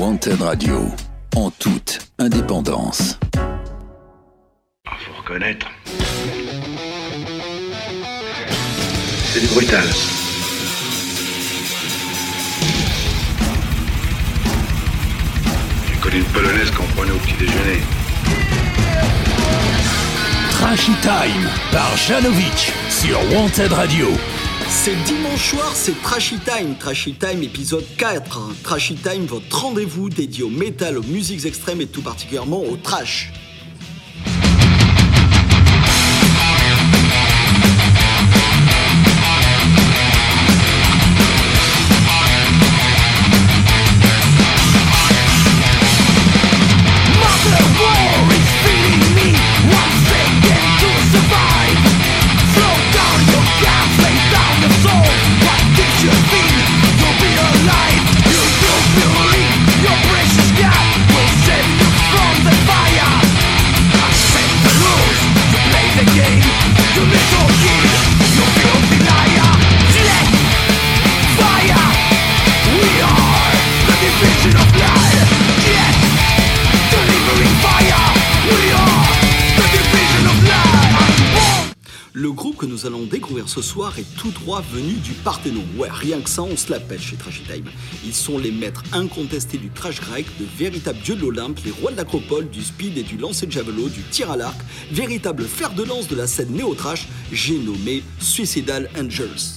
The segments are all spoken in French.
Wanted Radio, en toute indépendance. Ah, faut reconnaître. C'est du brutal. J'ai connu une polonaise qu'on prenait au petit déjeuner. Trashy Time par Janovic sur Wanted Radio. C'est dimanche soir, c'est Trashy Time, Trashy Time épisode 4. Trashy Time, votre rendez-vous dédié au métal, aux musiques extrêmes et tout particulièrement au trash. Que nous allons découvrir ce soir est tout droit venu du Parthénon. Ouais, rien que ça, on se la chez Trashy Time. Ils sont les maîtres incontestés du trash grec, de véritables dieux de l'Olympe, les rois de l'acropole, du speed et du lancer de javelot, du tir à l'arc, véritable fer de lance de la scène néo-trash, j'ai nommé Suicidal Angels.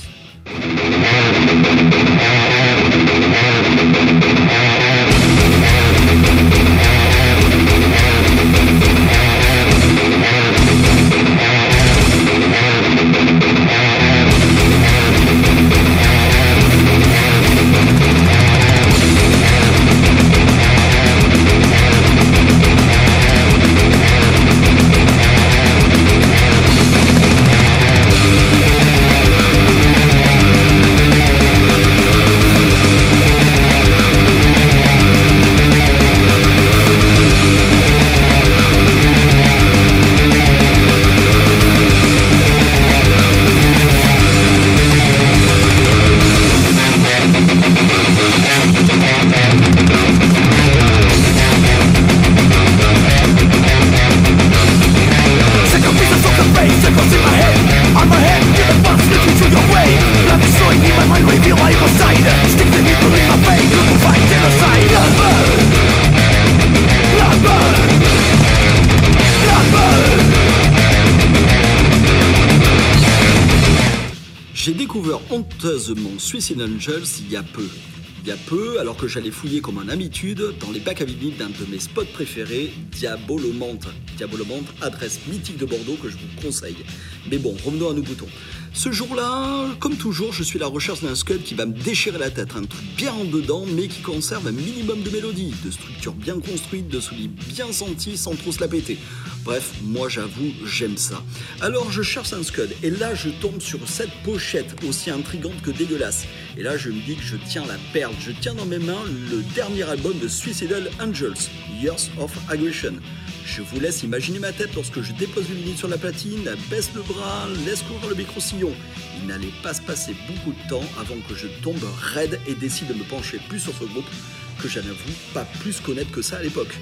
Honteusement Suicide Angels il y a peu. Il y a peu, alors que j'allais fouiller comme en habitude dans les bacs à vinyles d'un de mes spots préférés, Diabolomante. Diabolomante, adresse mythique de Bordeaux que je vous conseille. Mais bon, revenons à nos boutons. Ce jour-là, comme toujours, je suis à la recherche d'un scud qui va me déchirer la tête. Un truc bien en dedans, mais qui conserve un minimum de mélodie, de structure bien construite, de souliers bien sentis sans trop se la péter. Bref, moi j'avoue, j'aime ça. Alors je cherche un scud, et là je tombe sur cette pochette aussi intrigante que dégueulasse. Et là je me dis que je tiens la perle, je tiens dans mes mains le dernier album de Suicidal Angels, Years of Aggression. Je vous laisse imaginer ma tête lorsque je dépose le vinyle sur la platine, baisse le bras, laisse courir le micro-sillon. Il n'allait pas se passer beaucoup de temps avant que je tombe raide et décide de me pencher plus sur ce groupe que je n'avoue pas plus connaître que ça à l'époque.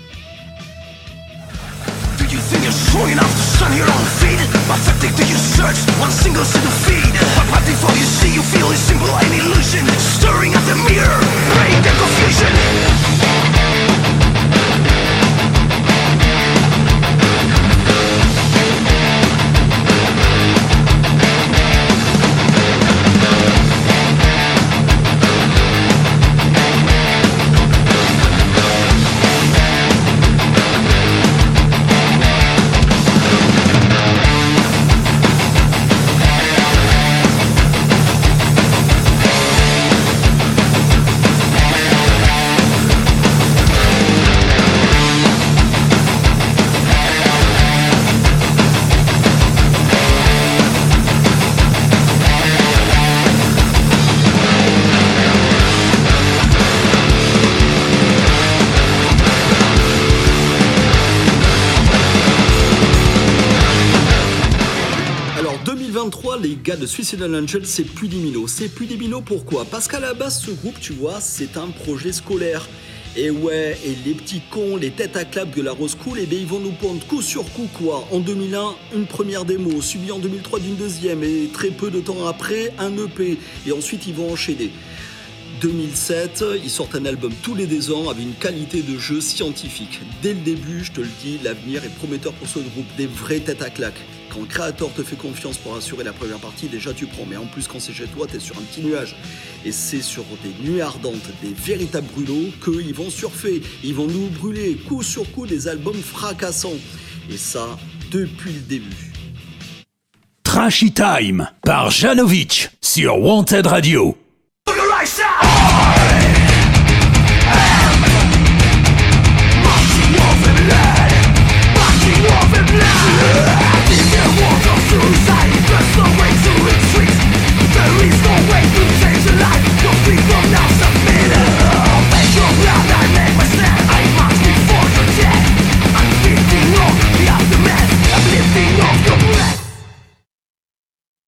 2023, les gars de Suicidal Angel, c'est plus des minots. C'est plus des minots pourquoi? Parce qu'à la base, ce groupe, tu vois, c'est un projet scolaire. Et ouais, et les petits cons, les têtes à clap de la Rose Cool, eh bien ils vont nous pondre coup sur coup quoi. En 2001, une première démo, suivie en 2003 d'une deuxième, et très peu de temps après, un EP. Et ensuite ils vont enchaîner. 2007, ils sortent un album tous les deux ans avec une qualité de jeu scientifique. Dès le début, je te le dis, l'avenir est prometteur pour ce groupe, des vraies têtes à claque. Quand le créateur te fait confiance pour assurer la première partie, déjà tu prends. Mais en plus, quand c'est chez toi, t'es sur un petit nuage. Et c'est sur des nuits ardentes, des véritables brûlots, qu'ils vont surfer. Ils vont nous brûler coup sur coup des albums fracassants. Et ça, depuis le début. Trashy Time par Janovic sur Wanted Radio.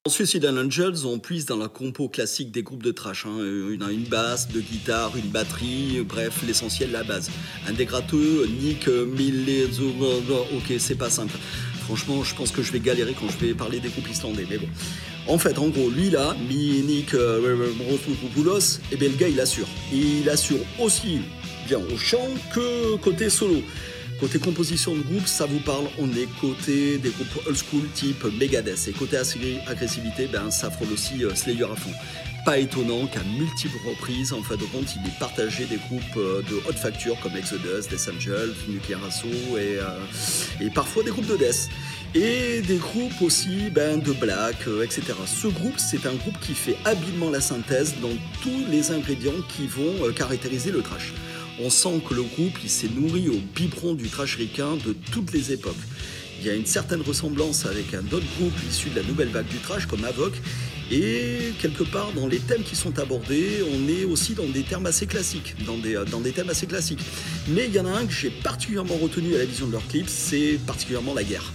En Suicidal Angels, on puise dans la compo classique des groupes de trash. Hein. Une, une basse, deux guitares, une batterie, bref, l'essentiel, la base. Un des gratteux, Nick Millezo, ok, c'est pas simple. Franchement, je pense que je vais galérer quand je vais parler des groupes islandais, mais bon. En fait, en gros, lui là, Nick Rosopoulos, et bien le gars il assure. Il assure aussi bien au chant que côté solo. Côté composition de groupe, ça vous parle, on est côté des groupes old school type Megadeth. Et côté agressivité, ben, ça frôle aussi euh, Slayer à fond. Pas étonnant qu'à multiples reprises, en fin de compte, il ait partagé des groupes euh, de haute facture comme Exodus, Death Angel, Nuclear Assault et, euh, et parfois des groupes de death et des groupes aussi ben, de black, etc. Ce groupe, c'est un groupe qui fait habilement la synthèse dans tous les ingrédients qui vont caractériser le trash. On sent que le groupe s'est nourri au biberon du trash ricain de toutes les époques. Il y a une certaine ressemblance avec un autre groupe issu de la nouvelle vague du trash comme Avoc. Et quelque part, dans les thèmes qui sont abordés, on est aussi dans des termes assez classiques, dans des, dans des thèmes assez classiques. Mais il y en a un que j'ai particulièrement retenu à la vision de leurs clips, c'est particulièrement la guerre.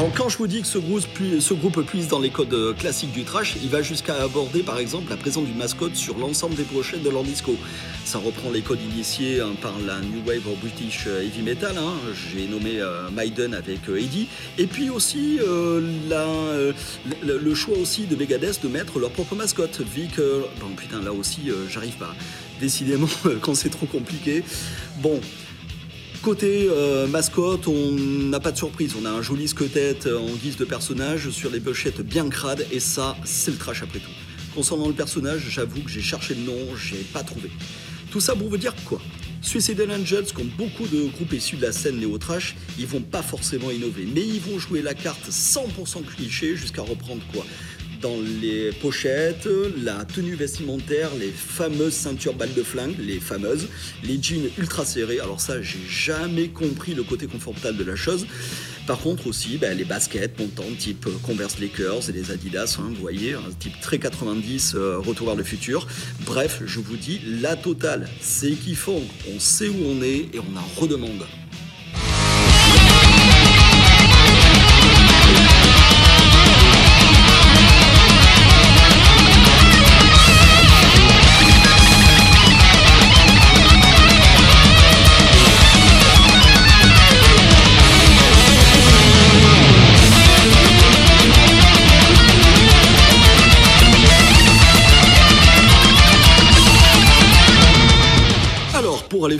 Alors quand je vous dis que ce groupe, puise dans les codes euh, classiques du trash, il va jusqu'à aborder par exemple la présence du mascotte sur l'ensemble des brochettes de leur disco. Ça reprend les codes initiés hein, par la New Wave of British euh, Heavy Metal, hein. j'ai nommé euh, Maiden avec Eddie, et puis aussi le, choix aussi de Megadeth de mettre leur propre mascotte, que... Bon putain là aussi j'arrive pas, décidément quand c'est trop compliqué. Bon... Côté euh, mascotte, on n'a pas de surprise. On a un joli squelette en guise de personnage sur les pochettes bien crades et ça, c'est le trash après tout. Concernant le personnage, j'avoue que j'ai cherché le nom, j'ai pas trouvé. Tout ça pour vous dire quoi? Suicidal Angels, comme beaucoup de groupes issus de la scène néo-trash, ils vont pas forcément innover, mais ils vont jouer la carte 100% cliché jusqu'à reprendre quoi? Dans les pochettes, la tenue vestimentaire, les fameuses ceintures balles de flingue, les fameuses, les jeans ultra serrés. Alors ça, j'ai jamais compris le côté confortable de la chose. Par contre aussi, ben, les baskets montantes type Converse Lakers et les Adidas, hein, vous voyez, type très 90, euh, retour vers le futur. Bref, je vous dis, la totale, c'est kiffant. On sait où on est et on en redemande.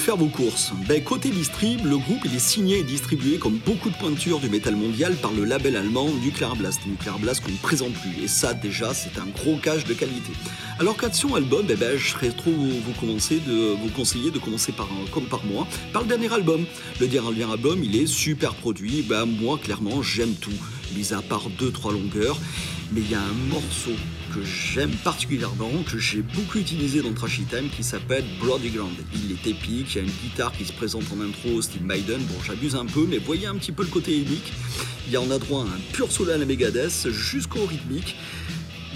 Faire vos courses ben, Côté distrib, le groupe est signé et distribué comme beaucoup de pointures du métal mondial par le label allemand Nuclear Blast. Nuclear Blast qu'on ne présente plus. Et ça déjà c'est un gros cache de qualité. Alors qu'action album, ben, ben, je serais trop vous, commencer de, vous conseiller de commencer par comme par moi, par le dernier album. Le dernier album il est super produit, ben, moi clairement j'aime tout. Mis à part deux trois longueurs. Mais il y a un morceau que j'aime particulièrement, que j'ai beaucoup utilisé dans Trashy Time, qui s'appelle Bloody Ground. Il est épique, il y a une guitare qui se présente en intro, style Maiden. Bon, j'abuse un peu, mais voyez un petit peu le côté unique. Il y en a droit à un pur solo à la Megadeth jusqu'au rythmique.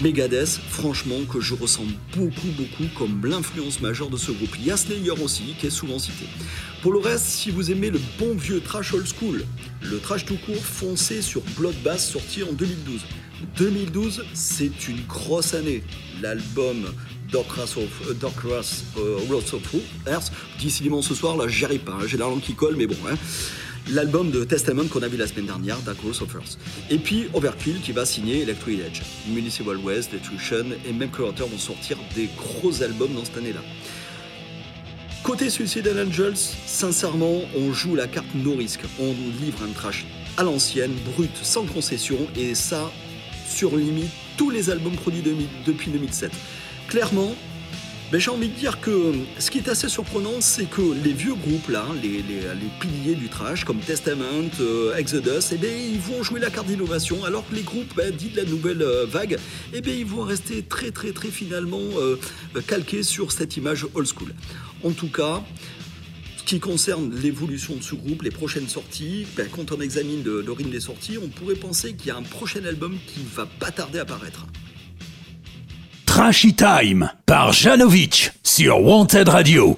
Megadeth, franchement, que je ressens beaucoup, beaucoup comme l'influence majeure de ce groupe. Il aussi, qui est souvent cité. Pour le reste, si vous aimez le bon vieux trash old school, le trash tout court, foncé sur Bloodbath sorti en 2012. 2012, c'est une grosse année. L'album Dark Wrath of, euh, Dark Wrath, euh, of Earth, décidément ce soir, là, j'y arrive pas, hein. j'ai la langue qui colle, mais bon. Hein. L'album de Testament qu'on a vu la semaine dernière, Dark Wrath of. Et puis Overkill qui va signer Electric Edge. Municipal West, Destruction et même Creator vont sortir des gros albums dans cette année-là. Côté Suicidal Angels, sincèrement, on joue la carte no risque. On livre un trash à l'ancienne, brut, sans concession, et ça, sur limite tous les albums produits depuis 2007. Clairement, j'ai envie de dire que ce qui est assez surprenant, c'est que les vieux groupes, là, les, piliers du trash, comme Testament, euh, Exodus, eh ils vont jouer la carte d'innovation, alors que les groupes ben, dits de la nouvelle euh, vague, eh ils vont rester très très très finalement euh, calqués sur cette image old school. En tout cas, ce qui concerne l'évolution de ce groupe, les prochaines sorties, ben, quand on examine rythme des sorties, on pourrait penser qu'il y a un prochain album qui va pas tarder à paraître. Trashy Time par Janovic sur Wanted Radio.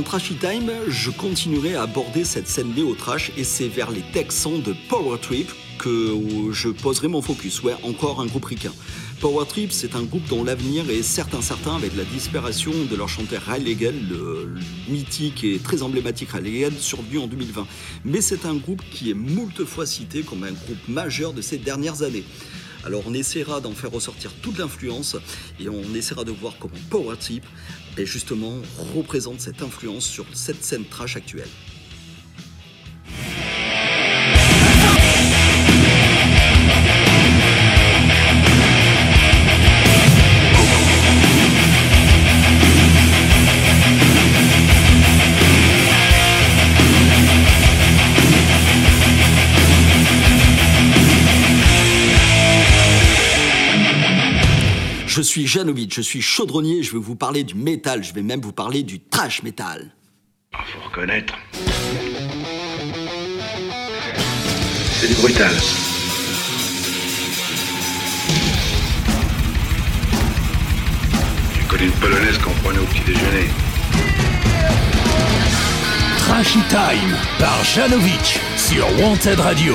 Dans Trashy Time, je continuerai à aborder cette scène néo trash et c'est vers les Texans de Power Trip que je poserai mon focus. Ouais, encore un groupe ricain. Power Trip, c'est un groupe dont l'avenir est certain certain avec la disparition de leur chanteur Ray Legal, le, mythique et très emblématique Ray Legal, survenu en 2020. Mais c'est un groupe qui est moult fois cité comme un groupe majeur de ces dernières années. Alors on essaiera d'en faire ressortir toute l'influence et on essaiera de voir comment Power Trip et justement représente cette influence sur cette scène trash actuelle. Je suis Janovic, je suis chaudronnier, je vais vous parler du métal, je vais même vous parler du trash metal. Ah, faut reconnaître. C'est du brutal. Tu connais une polonaise qu'on prenait au petit déjeuner. Trashy Time par Janovic sur Wanted Radio.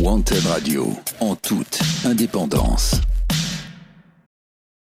Wanted Radio, en toute indépendance.